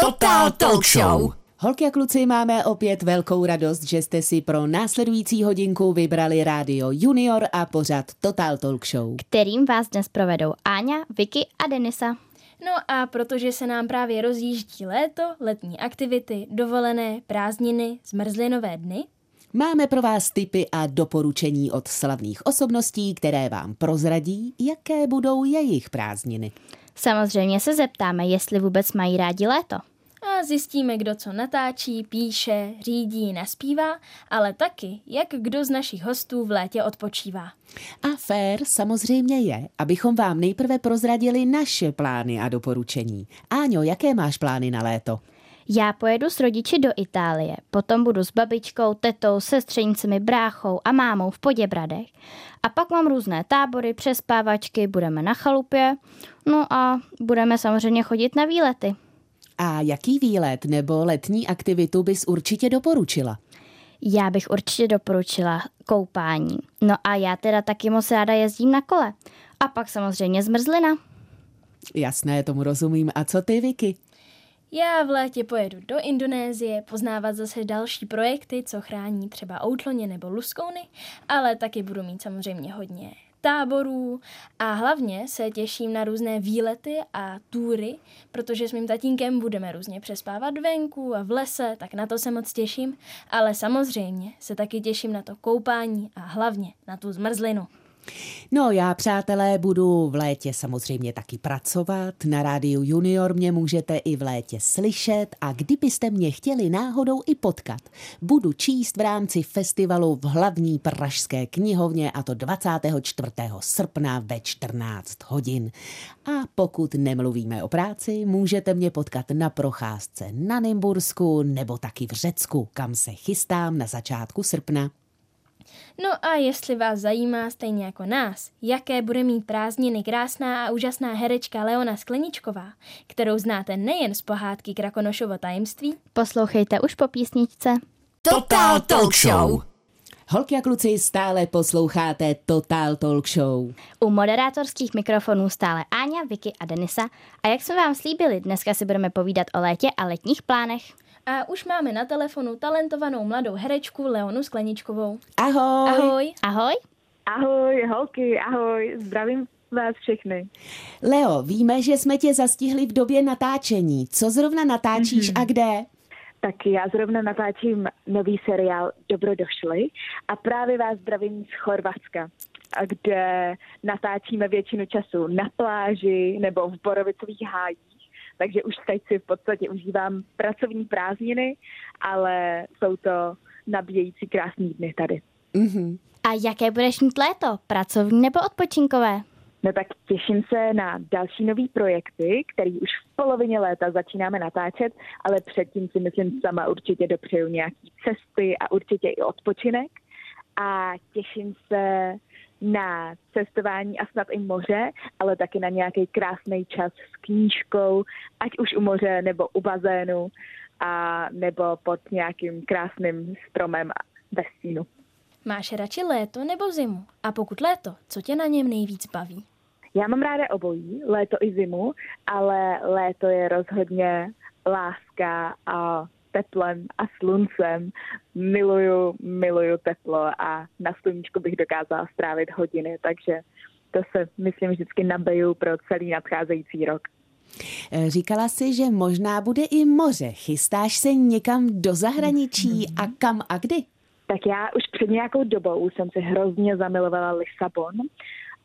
Total Talk Show. Holky a kluci, máme opět velkou radost, že jste si pro následující hodinku vybrali rádio Junior a pořad Total Talk Show. kterým vás dnes provedou Áňa, Vicky a Denisa. No a protože se nám právě rozjíždí léto, letní aktivity, dovolené, prázdniny, zmrzlinové dny, Máme pro vás tipy a doporučení od slavných osobností, které vám prozradí, jaké budou jejich prázdniny. Samozřejmě se zeptáme, jestli vůbec mají rádi léto. A zjistíme, kdo co natáčí, píše, řídí, naspívá, ale taky, jak kdo z našich hostů v létě odpočívá. A fér samozřejmě je, abychom vám nejprve prozradili naše plány a doporučení. Áňo, jaké máš plány na léto? Já pojedu s rodiči do Itálie, potom budu s babičkou, tetou, sestřenicemi, bráchou a mámou v Poděbradech. A pak mám různé tábory, přespávačky, budeme na chalupě, no a budeme samozřejmě chodit na výlety. A jaký výlet nebo letní aktivitu bys určitě doporučila? Já bych určitě doporučila koupání. No a já teda taky moc ráda jezdím na kole. A pak samozřejmě zmrzlina. Jasné, tomu rozumím. A co ty, Vicky? Já v létě pojedu do Indonésie poznávat zase další projekty, co chrání třeba outloně nebo luskouny, ale taky budu mít samozřejmě hodně táborů a hlavně se těším na různé výlety a túry, protože s mým tatínkem budeme různě přespávat venku a v lese, tak na to se moc těším, ale samozřejmě se taky těším na to koupání a hlavně na tu zmrzlinu. No já, přátelé, budu v létě samozřejmě taky pracovat. Na rádiu Junior mě můžete i v létě slyšet a kdybyste mě chtěli náhodou i potkat, budu číst v rámci festivalu v hlavní pražské knihovně a to 24. srpna ve 14 hodin. A pokud nemluvíme o práci, můžete mě potkat na procházce na Nymbursku nebo taky v Řecku, kam se chystám na začátku srpna. No a jestli vás zajímá stejně jako nás, jaké bude mít prázdniny krásná a úžasná herečka Leona Skleničková, kterou znáte nejen z pohádky Krakonošovo tajemství, Poslouchejte už po písničce. Total Talk Show. Holky a kluci, stále posloucháte Total Talk Show. U moderátorských mikrofonů stále Áňa, Vicky a Denisa. A jak jsme vám slíbili, dneska si budeme povídat o létě a letních plánech. A už máme na telefonu talentovanou mladou herečku Leonu Skleničkovou. Ahoj! Ahoj! Ahoj. Ahoj, holky, ahoj, zdravím vás všechny. Leo, víme, že jsme tě zastihli v době natáčení. Co zrovna natáčíš a kde? Tak já zrovna natáčím nový seriál Dobrodošli a právě vás zdravím z Chorvatska, a kde natáčíme většinu času na pláži nebo v borovicových hájích. Takže už teď si v podstatě užívám pracovní prázdniny, ale jsou to nabíjející krásný dny tady. Mhm. A jaké budeš mít léto? Pracovní nebo odpočinkové? No tak těším se na další nový projekty, který už v polovině léta začínáme natáčet, ale předtím si myslím sama určitě dopřeju nějaký cesty a určitě i odpočinek. A těším se na cestování a snad i moře, ale taky na nějaký krásný čas s knížkou, ať už u moře nebo u bazénu, a nebo pod nějakým krásným stromem ve stínu. Máš radši léto nebo zimu? A pokud léto, co tě na něm nejvíc baví? Já mám ráda obojí, léto i zimu, ale léto je rozhodně láska a teplem a sluncem. Miluju, miluju teplo a na sluníčku bych dokázala strávit hodiny, takže to se myslím vždycky nabeju pro celý nadcházející rok. E, Říkala jsi, že možná bude i moře. Chystáš se někam do zahraničí a kam a kdy? Tak já už před nějakou dobou jsem se hrozně zamilovala Lisabon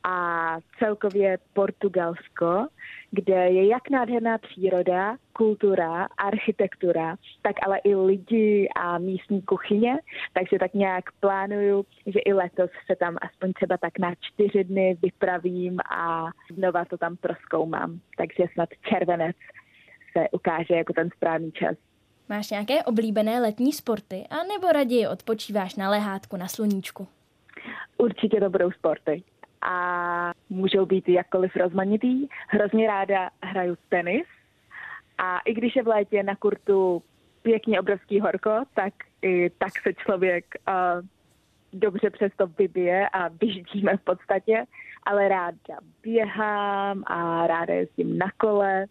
a celkově Portugalsko, kde je jak nádherná příroda, kultura, architektura, tak ale i lidi a místní kuchyně. Takže tak nějak plánuju, že i letos se tam aspoň třeba tak na čtyři dny vypravím a znova to tam proskoumám. Takže snad červenec se ukáže jako ten správný čas. Máš nějaké oblíbené letní sporty a nebo raději odpočíváš na lehátku na sluníčku? Určitě to budou sporty. A můžou být jakkoliv rozmanitý. Hrozně ráda hraju tenis. A i když je v létě na kurtu pěkně obrovský horko, tak i tak se člověk uh, dobře přes to vybije a vyždíme v podstatě. Ale ráda běhám a ráda jezdím na kole.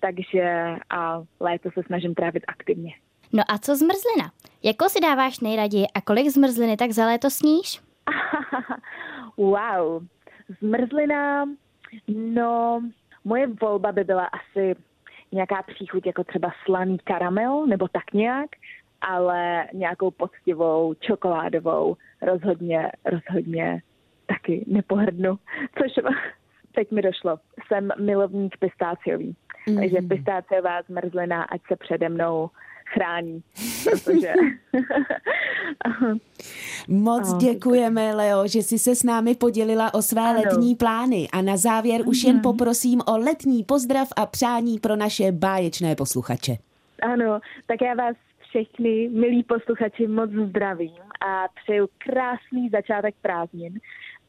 takže a léto se snažím trávit aktivně. No a co zmrzlina? Jakou si dáváš nejraději a kolik zmrzliny tak za léto sníš? wow, zmrzlina, no, moje volba by byla asi nějaká příchuť jako třeba slaný karamel nebo tak nějak, ale nějakou poctivou čokoládovou rozhodně, rozhodně taky nepohrdnu, což teď mi došlo. Jsem milovník pistáciový, mm. takže pistáciová zmrzlina, ať se přede mnou chrání, protože... Moc děkujeme, Leo, že jsi se s námi podělila o své ano. letní plány a na závěr už jen mhm. poprosím o letní pozdrav a přání pro naše báječné posluchače. Ano, tak já vás všechny, milí posluchači, moc zdravím a přeju krásný začátek prázdnin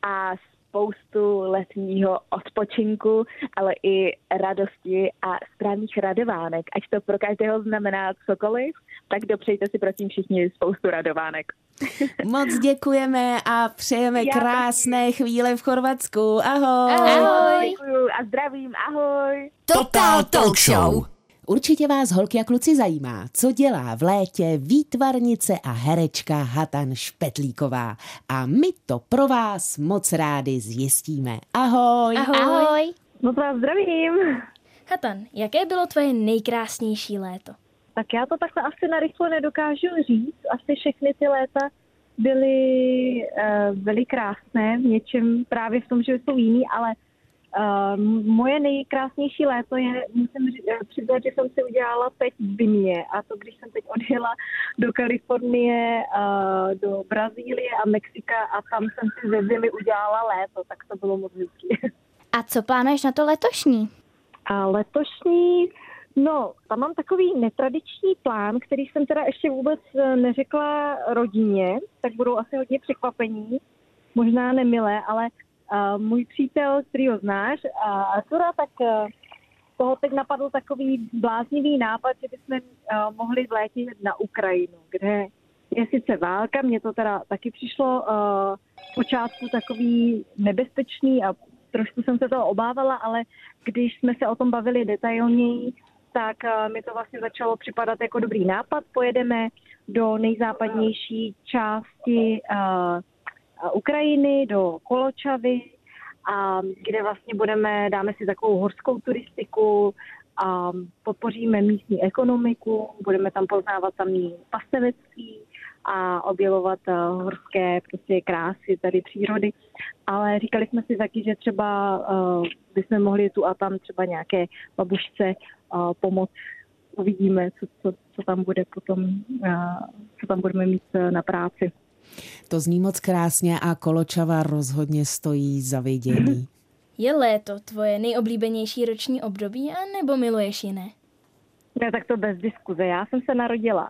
a spoustu letního odpočinku, ale i radosti a správných radovánek. Ať to pro každého znamená cokoliv, tak dopřejte si prosím všichni spoustu radovánek. Moc děkujeme a přejeme Já krásné taky. chvíle v Chorvatsku. Ahoj. Ahoj. Děkuju a zdravím. Ahoj. Total Talk Show. Určitě vás holky a kluci zajímá, co dělá v létě výtvarnice a herečka Hatan Špetlíková. A my to pro vás moc rádi zjistíme. Ahoj! Ahoj! Ahoj. Moc vás zdravím! Hatan, jaké bylo tvoje nejkrásnější léto? Tak já to takhle asi narychlo nedokážu říct. Asi všechny ty léta byly, uh, byly krásné v něčem právě v tom, že jsou jiný, ale Uh, moje nejkrásnější léto je, musím eh, přiznat, že jsem si udělala teď v zimě a to, když jsem teď odjela do Kalifornie, uh, do Brazílie a Mexika a tam jsem si ze zimy udělala léto, tak to bylo moc hezky. A co plánuješ na to letošní? A letošní, no, tam mám takový netradiční plán, který jsem teda ještě vůbec neřekla rodině, tak budou asi hodně překvapení, možná nemilé, ale Můj přítel, který ho znáš, uh, Artura, tak uh, toho teď napadl takový bláznivý nápad, že bychom uh, mohli vlétit na Ukrajinu, kde je sice válka, mně to teda taky přišlo uh, počátku takový nebezpečný a trošku jsem se toho obávala, ale když jsme se o tom bavili detailněji, tak uh, mi to vlastně začalo připadat jako dobrý nápad. Pojedeme do nejzápadnější části uh, Ukrajiny, do Koločavy, a kde vlastně budeme, dáme si takovou horskou turistiku a podpoříme místní ekonomiku, budeme tam poznávat tamní pastevectví a objevovat eh, horské prostě krásy tady přírody. Ale říkali jsme si taky, že třeba uh, bychom mohli tu a tam třeba nějaké babušce uh, pomoct. Uvidíme, co, co, co tam bude potom, uh, co tam budeme mít na práci. To zní moc krásně a Koločava rozhodně stojí za vidění. Je léto tvoje nejoblíbenější roční období a nebo miluješ jiné? Ne, tak to bez diskuze. Já jsem se narodila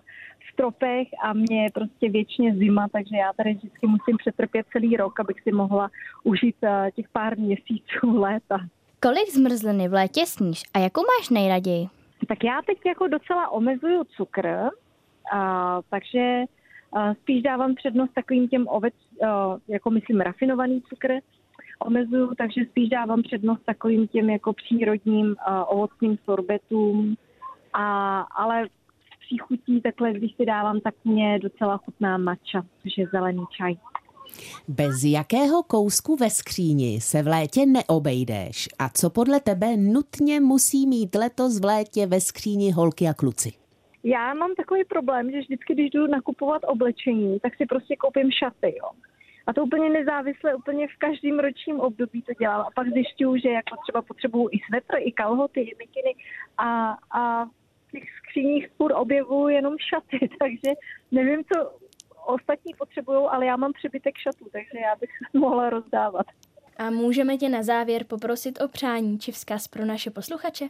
v tropech a mě je prostě věčně zima, takže já tady vždycky musím přetrpět celý rok, abych si mohla užít eh, těch pár měsíců léta. Kolik zmrzliny v létě sníš a jakou máš nejraději? Tak já teď jako docela omezuju cukr, a, takže Spíš dávám přednost takovým těm ovec, jako myslím rafinovaný cukr, omezuju, takže spíš dávám přednost takovým těm jako přírodním ovocným sorbetům, a, ale příchutí takhle, když si dávám, tak mě docela chutná matcha, což je zelený čaj. Bez jakého kousku ve skříni se v létě neobejdeš a co podle tebe nutně musí mít letos v létě ve skříni holky a kluci? Já mám takový problém, že vždycky, když jdu nakupovat oblečení, tak si prostě koupím šaty, jo. A to úplně nezávisle, úplně v každém ročním období to dělám. A pak zjišťuju, že jako třeba potřebuju i svetr, i kalhoty, i mikiny a, a v těch skříních furt objevuju jenom šaty, takže nevím, co ostatní potřebují, ale já mám přebytek šatů, takže já bych mohla rozdávat. A můžeme tě na závěr poprosit o přání či vzkaz pro naše posluchače?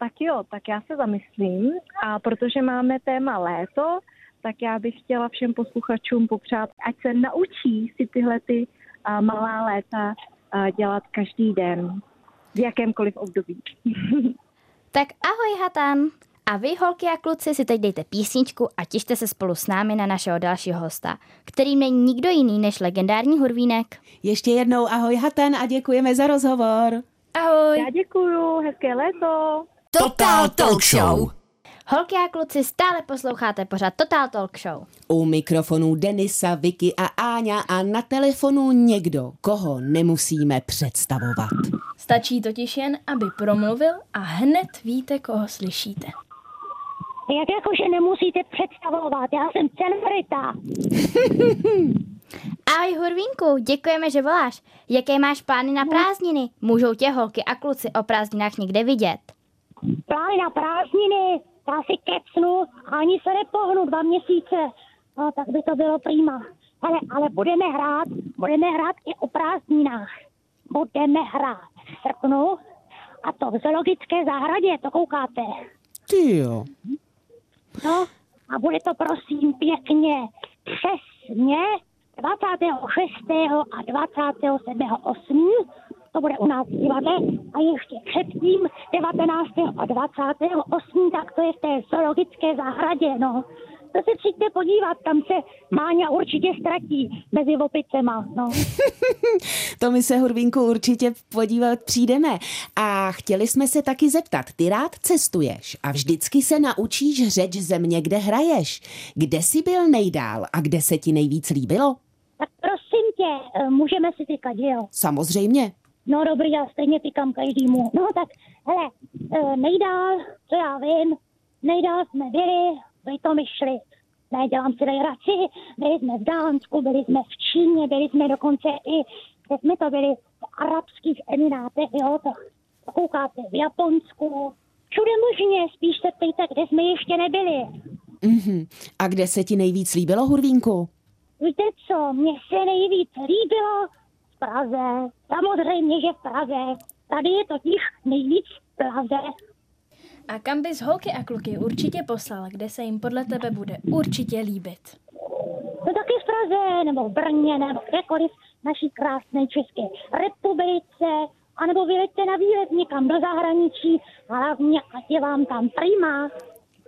Tak jo, tak já se zamyslím a protože máme téma léto, tak já bych chtěla všem posluchačům popřát, ať se naučí si tyhle ty a, malá léta a, dělat každý den, v jakémkoliv období. tak ahoj Hatan! A vy, holky a kluci, si teď dejte písničku a těšte se spolu s námi na našeho dalšího hosta, kterým není nikdo jiný než legendární Hurvínek. Ještě jednou ahoj Hatan a děkujeme za rozhovor. Ahoj. Já děkuju, hezké léto. Total Talk Show. Holky a kluci, stále posloucháte pořád Total Talk Show. U mikrofonů Denisa, Vicky a Áňa a na telefonu někdo, koho nemusíme představovat. Stačí totiž jen, aby promluvil a hned víte, koho slyšíte. Jak jako, že nemusíte představovat, já jsem celebrita. Ahoj Hurvínku, děkujeme, že voláš. Jaké máš plány na prázdniny? Můžou tě holky a kluci o prázdninách někde vidět? Plány na prázdniny, já si kecnu a ani se nepohnu dva měsíce. No, tak by to bylo prima. Ale, ale budeme hrát, budeme hrát i o prázdninách. Budeme hrát v srpnu a to v zoologické zahradě, to koukáte. Ty jo. No a bude to prosím pěkně přesně 26. a 27. 8. To bude u nás v divadle a ještě předtím 19. a 28. tak to je v té zoologické zahradě, no. To se přijďte podívat, tam se Máňa určitě ztratí mezi opicema, no. To my se, Hurvínku, určitě podívat přijdeme. A chtěli jsme se taky zeptat, ty rád cestuješ a vždycky se naučíš řeč země, kde hraješ. Kde jsi byl nejdál a kde se ti nejvíc líbilo? Tak prosím tě, eh, můžeme si tykat, že jo? Samozřejmě. No dobrý, já stejně tykám každému. No tak, hele, eh, nejdál, co já vím, nejdál jsme byli, vy to myšli. Ne, dělám si legraci, byli jsme v Dánsku, byli jsme v Číně, byli jsme dokonce i, kde jsme to byli, v Arabských Emirátech, jo, to, to koukáte v Japonsku, všude možně, spíš se ptejte, kde jsme ještě nebyli. Mhm. A kde se ti nejvíc líbilo, Hurvínku? Víte co, mně se nejvíc líbilo Praze. Samozřejmě, že v Praze. Tady je totiž nejvíc v Praze. A kam bys holky a kluky určitě poslal, kde se jim podle tebe bude určitě líbit? No taky v Praze, nebo v Brně, nebo kdekoliv v naší krásné České republice, anebo vyleďte na výlet někam do zahraničí, hlavně ať je vám tam prima.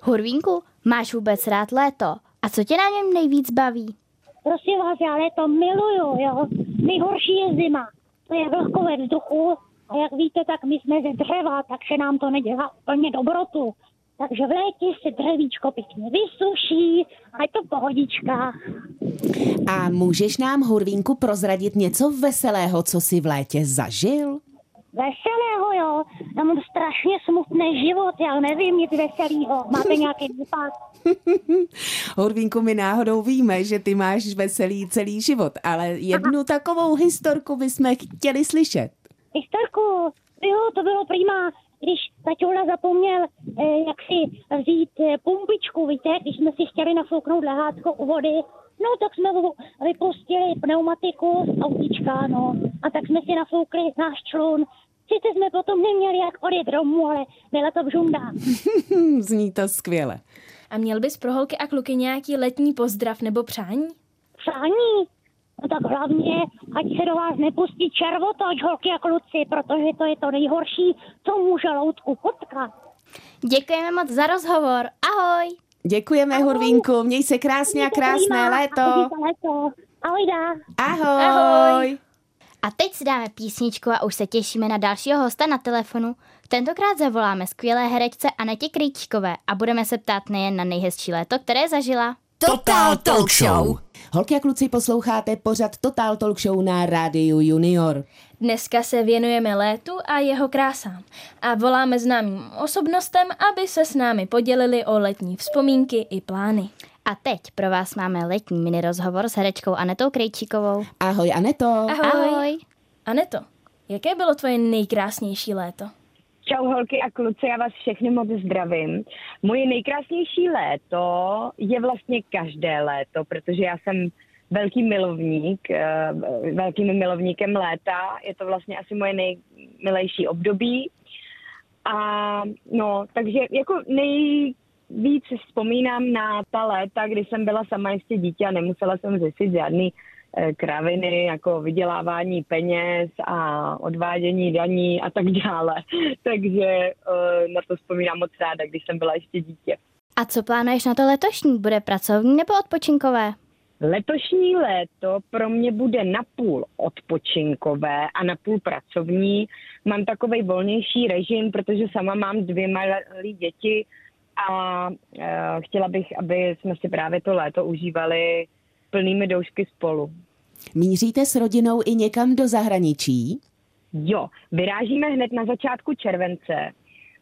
Hurvínku, máš vůbec rád léto? A co tě na něm nejvíc baví? Prosím vás, já léto miluju, jo. Nejhorší je zima. To je vlhko ve vzduchu a jak víte, tak my jsme ze dřeva, takže nám to nedělá úplně dobrotu. Takže v létě se dřevíčko pěkně vysuší a je to pohodička. A můžeš nám, Hurvínku, prozradit něco veselého, co jsi v létě zažil? Veselého, jo. Já mám strašně smutný život, já nevím nic veselého. Máte nějaký výpad? Hurvínku, my náhodou víme, že ty máš veselý celý život, ale jednu takovou historku bychom chtěli slyšet. Historku, jo, to bylo prima, když taťula zapomněl, eh, jak si vzít eh, pumpičku, víte, když jsme si chtěli nafouknout lehátko u vody, no tak jsme vypustili pneumatiku z autíčka, no, a tak jsme si nafoukli náš člun. Sice jsme potom neměli jak odjet domů, ale byla to bžunda. Hm, Zní to skvěle. A měl bys pro holky a kluky nějaký letní pozdrav nebo přání? Přání? No tak hlavně, ať se do vás nepustí červotoč, holky a kluci, protože to je to nejhorší, co může loutku potkat. Děkujeme moc za rozhovor. Ahoj! Děkujeme, Hurvínku, měj se krásně a krásné léto. Léto. Ahojda. Ahoj. Ahoj. A teď si dáme písničku a už se těšíme na dalšího hosta na telefonu. Tentokrát zavoláme skvělé herečce Anetě Krýčkové a budeme se ptát nejen na nejhezčí léto, které zažila. Total Talk Show. Holky a kluci, posloucháte pořad Total Talk Show na rádiu Junior. Dneska se věnujeme létu a jeho krásám a voláme známým osobnostem, aby se s námi podělili o letní vzpomínky i plány. A teď pro vás máme letní mini rozhovor s herečkou Anetou Krejčíkovou. Ahoj, Aneto. Ahoj. Ahoj. Aneto, jaké bylo tvoje nejkrásnější léto? Čau holky a kluci, já vás všechny moc zdravím. Moje nejkrásnější léto je vlastně každé léto, protože já jsem velký milovník, eh, velkým milovníkem léta. Je to vlastně asi moje nejmilejší období. A no, takže jako nejvíc vzpomínám na ta léta, kdy jsem byla sama ještě dítě a nemusela jsem řešit žádný kraviny, jako vydělávání peněz a odvádění daní a tak dále. Takže eh, na to vzpomínám moc ráda, když jsem byla ještě dítě. A co plánuješ na to letošní? Bude pracovní nebo odpočinkové? Letošní léto pro mě bude napůl odpočinkové a napůl pracovní. Mám takový volnější režim, protože sama mám dvě malé děti a uh, chtěla bych, aby jsme si právě to léto užívali plnými doušky spolu. Míříte s rodinou i někam do zahraničí? Jo, vyrážíme hned na začátku července,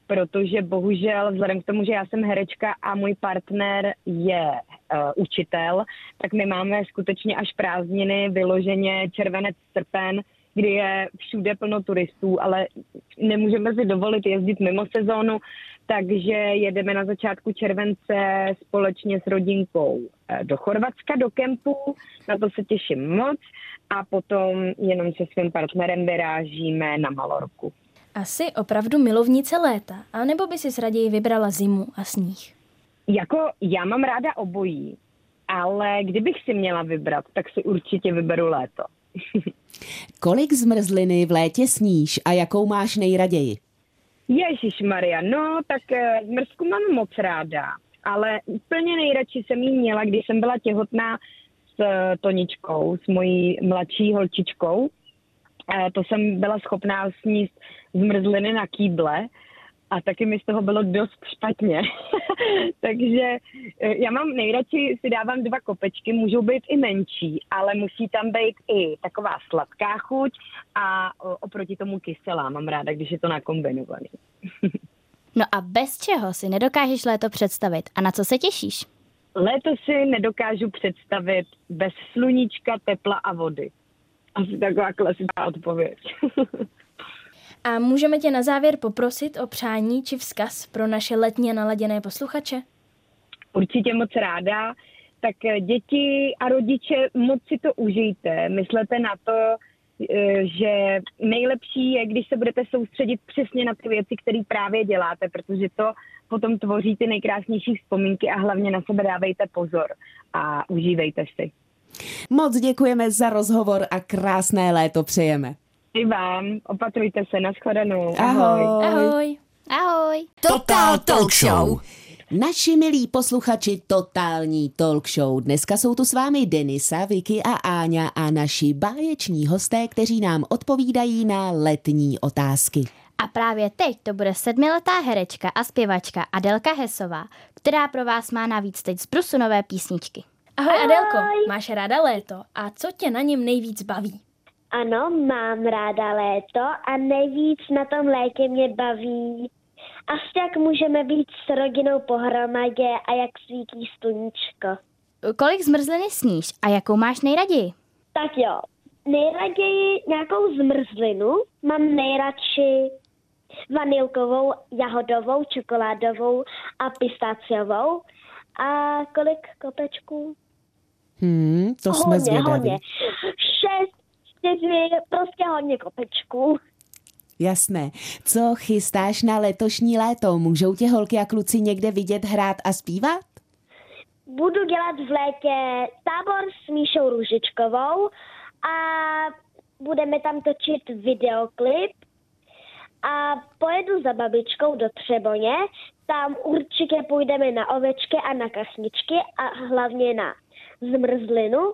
protože bohužel vzhledem k tomu, že já jsem herečka a můj partner je uh, učitel, tak my máme skutečně až prázdniny, vyloženě červenec, srpen, kdy je všude plno turistů, ale nemůžeme si dovolit jezdit mimo sezónu, takže jedeme na začátku července společně s rodinkou do Chorvatska, do kempu, na to se těším moc a potom jenom se svým partnerem vyrážíme na Malorku. Asi opravdu milovnice léta, anebo by si raději vybrala zimu a sníh? Jako já mám ráda obojí, ale kdybych si měla vybrat, tak si určitě vyberu léto. Kolik zmrzliny v létě sníš a jakou máš nejraději? Ježíš Maria, no tak eh, zmrzku mám moc ráda, ale úplně nejradši jsem jí měla, když jsem byla těhotná s eh, Toničkou, s mojí mladší holčičkou. Eh, to jsem byla schopná sníst zmrzliny na kýble a taky mi z toho bylo dost špatně. Takže eh, já mám nejradši, si dávám dva kopečky, můžou být i menší, ale musí tam být i taková sladká chuť a oproti tomu kyselá. Mám ráda, když je to nakombinovaný. no a bez čeho si nedokážeš léto představit a na co se těšíš? Léto si nedokážu představit bez sluníčka, tepla a vody. Asi taková klasická odpověď. A můžeme tě na závěr poprosit o přání či vzkaz pro naše letně naladěné posluchače? Určitě moc ráda. Tak eh, děti a rodiče, moc si to užijte. Myslete na to, že nejlepší je, když se budete soustředit přesně na ty věci, které právě děláte, protože to potom tvoří ty nejkrásnější vzpomínky a hlavně na sebe dávejte pozor a užívejte si. Moc děkujeme za rozhovor a krásné léto přejeme. I vám, opatrujte se, nashledanou. Ahoj. Ahoj. Ahoj. Total Talk Show. Naši milí posluchači Totální Talk Show. Dneska jsou tu s vámi Denisa, Vicky a Áňa a naši báječní hosté, kteří nám odpovídají na letní otázky. A právě teď to bude sedmiletá herečka a zpěvačka Adelka Hesová, která pro vás má navíc teď z nové písničky. Ahoj, Ahoj Adelko, máš ráda léto a co tě na něm nejvíc baví? Ano, mám ráda léto a nejvíc na tom létě mě baví asi jak můžeme být s rodinou pohromadě a jak svítí sluníčko. Kolik zmrzliny sníš a jakou máš nejraději? Tak jo, nejraději nějakou zmrzlinu. Mám nejradši vanilkovou, jahodovou, čokoládovou a pistáciovou. A kolik kopečků? Hmm, to jsme hodně, zvědaví. hodně. Šest, čtyři, prostě hodně kopečků. Jasné. Co chystáš na letošní léto? Můžou tě holky a kluci někde vidět hrát a zpívat? Budu dělat v létě tábor s Míšou Růžičkovou a budeme tam točit videoklip a pojedu za babičkou do Třeboně. Tam určitě půjdeme na ovečky a na kasničky a hlavně na zmrzlinu.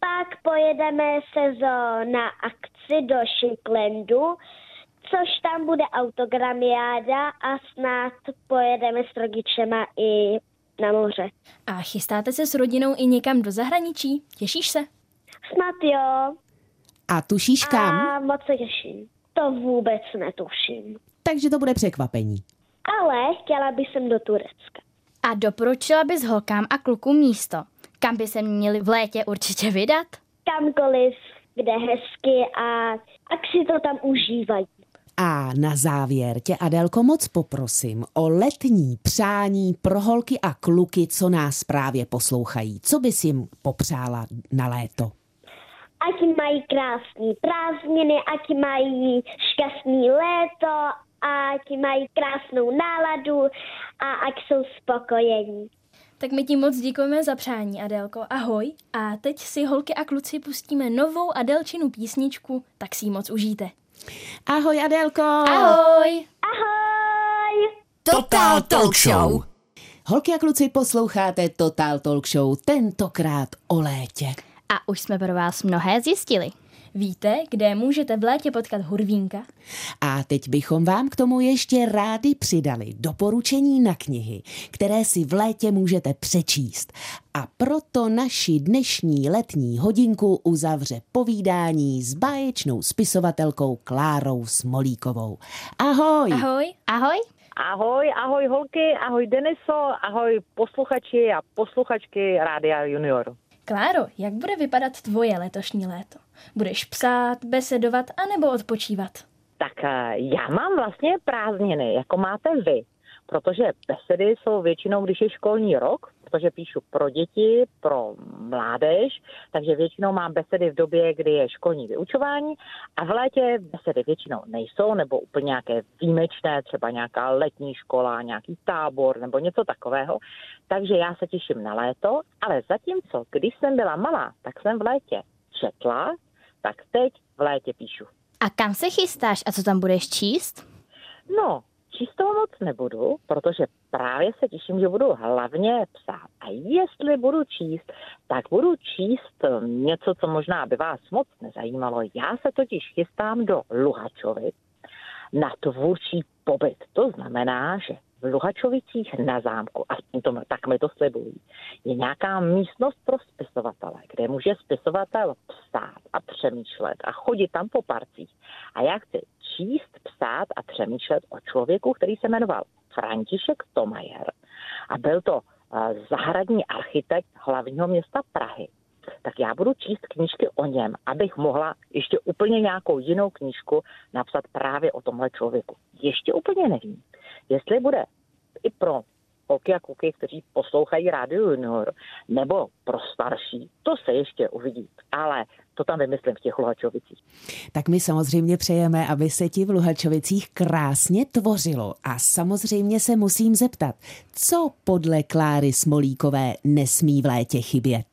Pak pojedeme sezo na akci do Shinklandu, což tam bude autogramiáda a snad pojedeme s rodičema i na moře. A chystáte se s rodinou i někam do zahraničí? Těšíš se? Snad jo. A tušíš kam? A moc se těším. To vůbec netuším. Takže to bude překvapení. Ale chtěla bych sem do Turecka. A doporučila bys holkám a klukům místo, kam by se měli v létě určitě vydat? Kamkoliv, kde hezky a ať si to tam užívají. A na závěr tě, Adelko, moc poprosím o letní přání pro holky a kluky, co nás právě poslouchají. Co bys jim popřála na léto? Ať mají krásné prázdniny, ať mají šťastný léto, ať mají krásnou náladu a ať jsou spokojení. Tak my ti moc děkujeme za přání, Adelko. Ahoj. A teď si holky a kluci pustíme novou Adelčinu písničku, tak si ji moc užijte. Ahoj, Adelko! Ahoj! Ahoj! Total Talk Show. Holky a kluci, posloucháte Total Talk Show, tentokrát o létě. A už jsme pro vás mnohé zjistili. Víte, kde můžete v létě potkat hurvínka? A teď bychom vám k tomu ještě rádi přidali doporučení na knihy, které si v létě můžete přečíst. A proto naši dnešní letní hodinku uzavře povídání s báječnou spisovatelkou Klárou Smolíkovou. Ahoj! Ahoj. Ahoj. Ahoj, ahoj holky, ahoj Deniso, ahoj posluchači a posluchačky Rádia Junior. Kláro, jak bude vypadat tvoje letošní léto? Budeš psát, besedovat anebo odpočívat? Tak eh, já mám vlastně prázdniny, jako máte vy, protože besedy jsou většinou, když je školní rok, protože píšu pro děti, pro mládež, takže většinou mám besedy v době, kdy je školní vyučování a v létě besedy většinou nejsou, nebo úplně nějaké výjimečné, třeba nějaká letní škola, nějaký tábor nebo něco takového. Takže já se těším na léto, ale zatímco, když jsem byla malá, tak jsem v létě četla, tak teď v létě píšu. A kam se chystáš a co tam budeš číst? No, číst toho moc nebudu, protože právě se těším, že budu hlavně psát. A jestli budu číst, tak budu číst něco, co možná by vás moc nezajímalo. Já se totiž chystám do Luhačovic na tvůrčí pobyt. To znamená, že v Luhačovicích na zámku, aspoň to, tak mi to slibují, je nějaká místnost pro spisovatele, kde může spisovatel psát a přemýšlet a chodit tam po parcích. A já chci číst, psát a přemýšlet o člověku, který se jmenoval František Tomajer a byl to eh, zahradní architekt hlavního města Prahy tak já budu číst knížky o něm, abych mohla ještě úplně nějakou jinou knížku napsat právě o tomhle člověku. Ještě úplně nevím, jestli bude i pro holky a kluky, kteří poslouchají Radio Junior, nebo pro starší, to se ještě uvidí. Ale to tam vymyslím v těch Luhačovicích. Tak my samozřejmě přejeme, aby se ti v Luhačovicích krásně tvořilo. A samozřejmě se musím zeptat, co podle Kláry Smolíkové nesmí v létě chybět?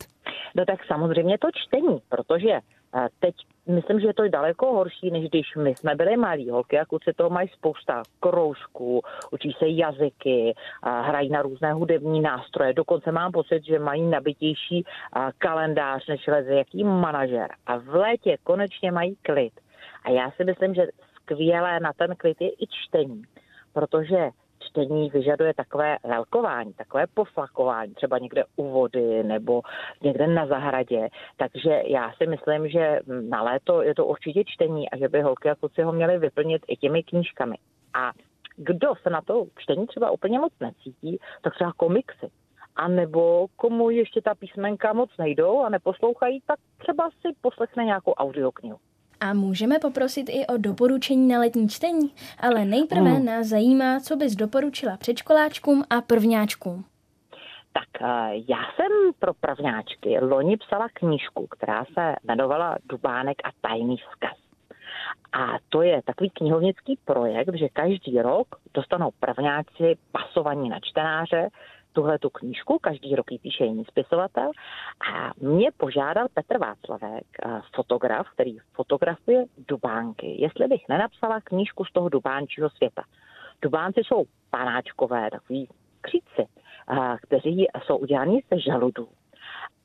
No tak samozřejmě to čtení, protože eh, teď myslím, že je to daleko horší, než když my jsme byli malí. Holky a kluci toho mají spousta kroužků, učí se jazyky, hrají na různé hudební nástroje. Dokonce mám pocit, že mají nabitější kalendář než leze jaký manažer. A v létě konečně mají klid. A já si myslím, že skvělé na ten klid je i čtení, protože čtení vyžaduje takové velkování, takové poflakování, třeba někde u vody nebo někde na zahradě. Takže já si myslím, že na léto je to určitě čtení a že by holky a kluci ho měli vyplnit i těmi knížkami. A kdo se na to čtení třeba úplně moc necítí, tak třeba komiksy. A nebo komu ještě ta písmenka moc nejdou a neposlouchají, tak třeba si poslechne nějakou audioknihu. A můžeme poprosit i o doporučení na letní čtení, ale nejprve hmm. nás zajímá, co bys doporučila předškoláčkům a prvňáčkům. Tak eh, já jsem pro prvňáčky loni psala knížku, která se jmenovala Dubánek a tajný vzkaz. A to je takový knihovnický projekt, že každý rok dostanou prvňáci pasovaní na čtenáře tuhle tu knížku, každý rok ji píše jiný spisovatel a mě požádal Petr Václavek, eh, fotograf, který fotografuje dubánky, jestli bych nenapsala knížku z toho dubánčího světa. Dubánci jsou panáčkové, takový kříci, eh, kteří jsou udělaní ze žaludů.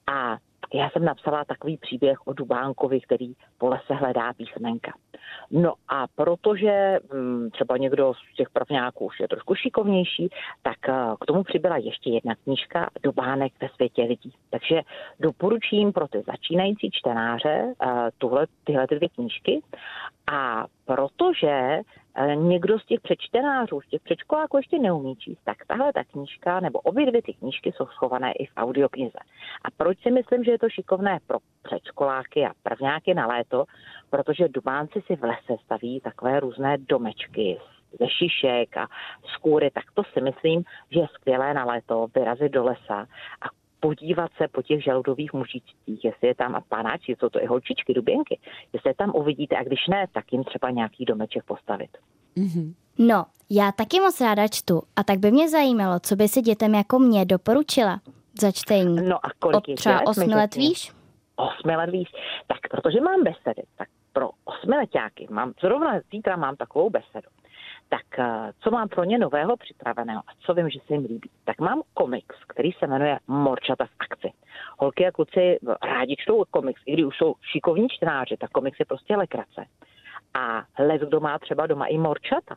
A já jsem napsala takový příběh o Dubánkovi, který po lese hledá písmenka. No a protože hm, třeba někdo z těch prvňáků už je trošku šikovnější, tak eh, k tomu přibyla ještě jedna knížka Dubánek ve světě lidí. Takže doporučím pro ty začínající čtenáře eh, tuhle, tyhle ty dvě knížky a protože Eh, někdo z těch přečtenářů, z těch předškoláků ještě neumí číst, tak tahle ta knížka, nebo obě dvě ty knížky jsou schované i v audioknize. A proč si myslím, že je to šikovné pro předškoláky a prvňáky na léto? Protože Dubánci si v lese staví takové různé domečky ze šišek a skůry, tak to si myslím, že je skvělé na léto vyrazit do lesa a podívat se po těch žaludových mužičcích, jestli je tam a panáči, jsou to i holčičky, duběnky, jestli je tam uvidíte a když ne, tak jim třeba nějaký domeček postavit. Mm-hmm. No, já taky moc ráda čtu a tak by mě zajímalo, co by si dětem jako mě doporučila za čtení. No a kolik Od třeba osmi let víš? Osmi let víš, tak protože mám besedy, tak pro osmiletáky mám, zrovna zítra mám takovou besedu Tak eh, co mám pro ně nového připraveného a co vím, že se jim líbí? Tak mám komiks, který se jmenuje Morčata v akci. Holky a kluci rádi čtou komiks, i když už jsou šikovní čtenáři, tak komiks je prostě lekrace. A les, kdo má třeba doma i morčata.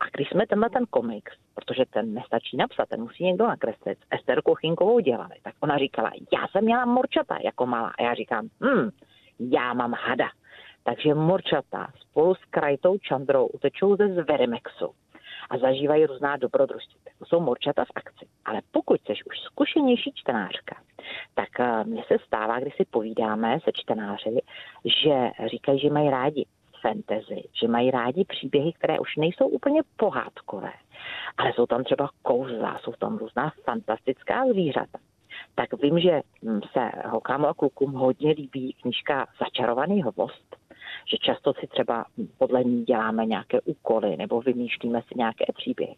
A když jsme tenhle ten komiks, protože ten nestačí napsat, ten musí někdo nakreslit, s Ester Kochinkovou dělali, tak ona říkala, já jsem měla morčata jako malá. A já říkám, hm, já mám hada. Takže morčata spolu s Krajtou Čandrou utečou ze Zverimexu a zažívají různá dobrodružství. To jsou morčata v akci. Ale pokud jsi už zkušenější čtenářka, tak eh, mně se stává, když si povídáme se čtenáři, že říkají, že mají rádi fantasy, že mají rádi příběhy, které už nejsou úplně pohádkové, ale jsou tam třeba kouzla, jsou tam různá fantastická zvířata. Tak vím, že hm, se holkám a klukům hodně líbí knížka Začarovaný hvost, že často si třeba podle ní děláme nějaké úkoly nebo vymýšlíme si nějaké příběhy.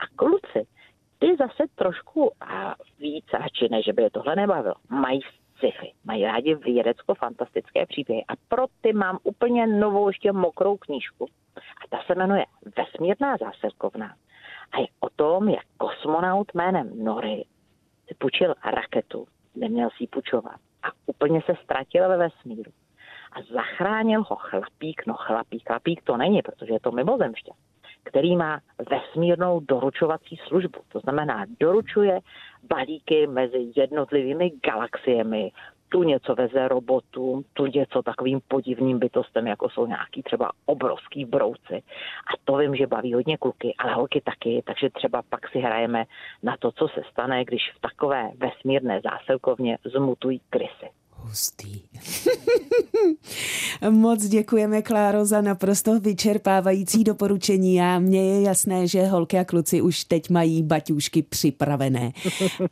A kluci, ty zase trošku a víc radši, než by je tohle nebavilo, mají sci-fi, mají rádi vědecko-fantastické příběhy. A pro ty mám úplně novou ještě mokrou knížku. A ta se jmenuje Vesmírná zásilkovna. A je o tom, jak kosmonaut jménem Nory si půjčil raketu, neměl si ji půjčovat. A úplně se ztratil ve vesmíru a zachránil ho chlapík, no chlapík, chlapík to není, protože je to mimozemště, který má vesmírnou doručovací službu. To znamená, doručuje balíky mezi jednotlivými galaxiemi, tu něco veze robotům, tu něco takovým podivným bytostem, jako jsou nějaký třeba obrovský brouci. A to vím, že baví hodně kluky, ale holky taky, takže třeba pak si hrajeme na to, co se stane, když v takové vesmírné zásilkovně zmutují krysy. Hustý. Moc děkujeme, Kláro, za naprosto vyčerpávající doporučení a mně je jasné, že holky a kluci už teď mají baťůžky připravené.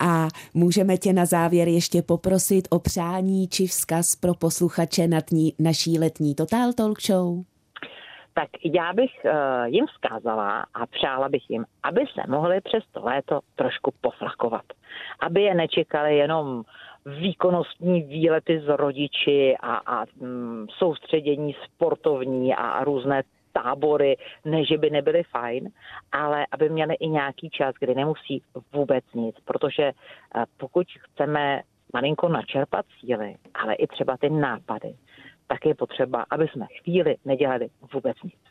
A můžeme tě na závěr ještě poprosit o přání či vzkaz pro posluchače na tní, naší letní Total Talk Show? tak já bych uh, jim vzkázala a přála bych jim, aby se mohli přes to léto trošku poflakovat. Aby je nečekali jenom výkonnostní výlety s rodiči a, a mm, soustředění sportovní a, a různé tábory, ne, že by nebyly fajn, ale aby měli i nějaký čas, kdy nemusí vůbec nic, protože eh, pokud chceme malinko načerpat síly, ale i třeba ty nápady, tak je potřeba, aby jsme chvíli nedělali vůbec nic.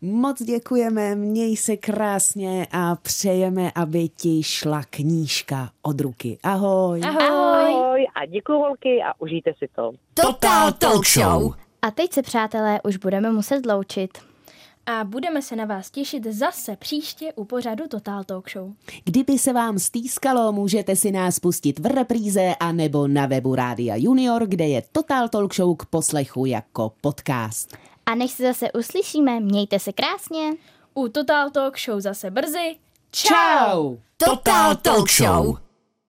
Moc děkujeme, měj se krásně a přejeme, aby ti šla knížka od ruky. Ahoj. Ahoj. Ahoj a děkuji holky a užijte si to. Total Talk Show. A teď se, přátelé, už budeme muset loučit. A budeme se na vás těšit zase příště u pořadu Total Talk Show. Kdyby se vám stýskalo, můžete si nás pustit v repríze a nebo na webu Rádia Junior, kde je Total Talk Show k poslechu jako podcast. A než se zase uslyšíme, mějte se krásně. U Total Talk Show zase brzy. Ciao! Total Talk Show.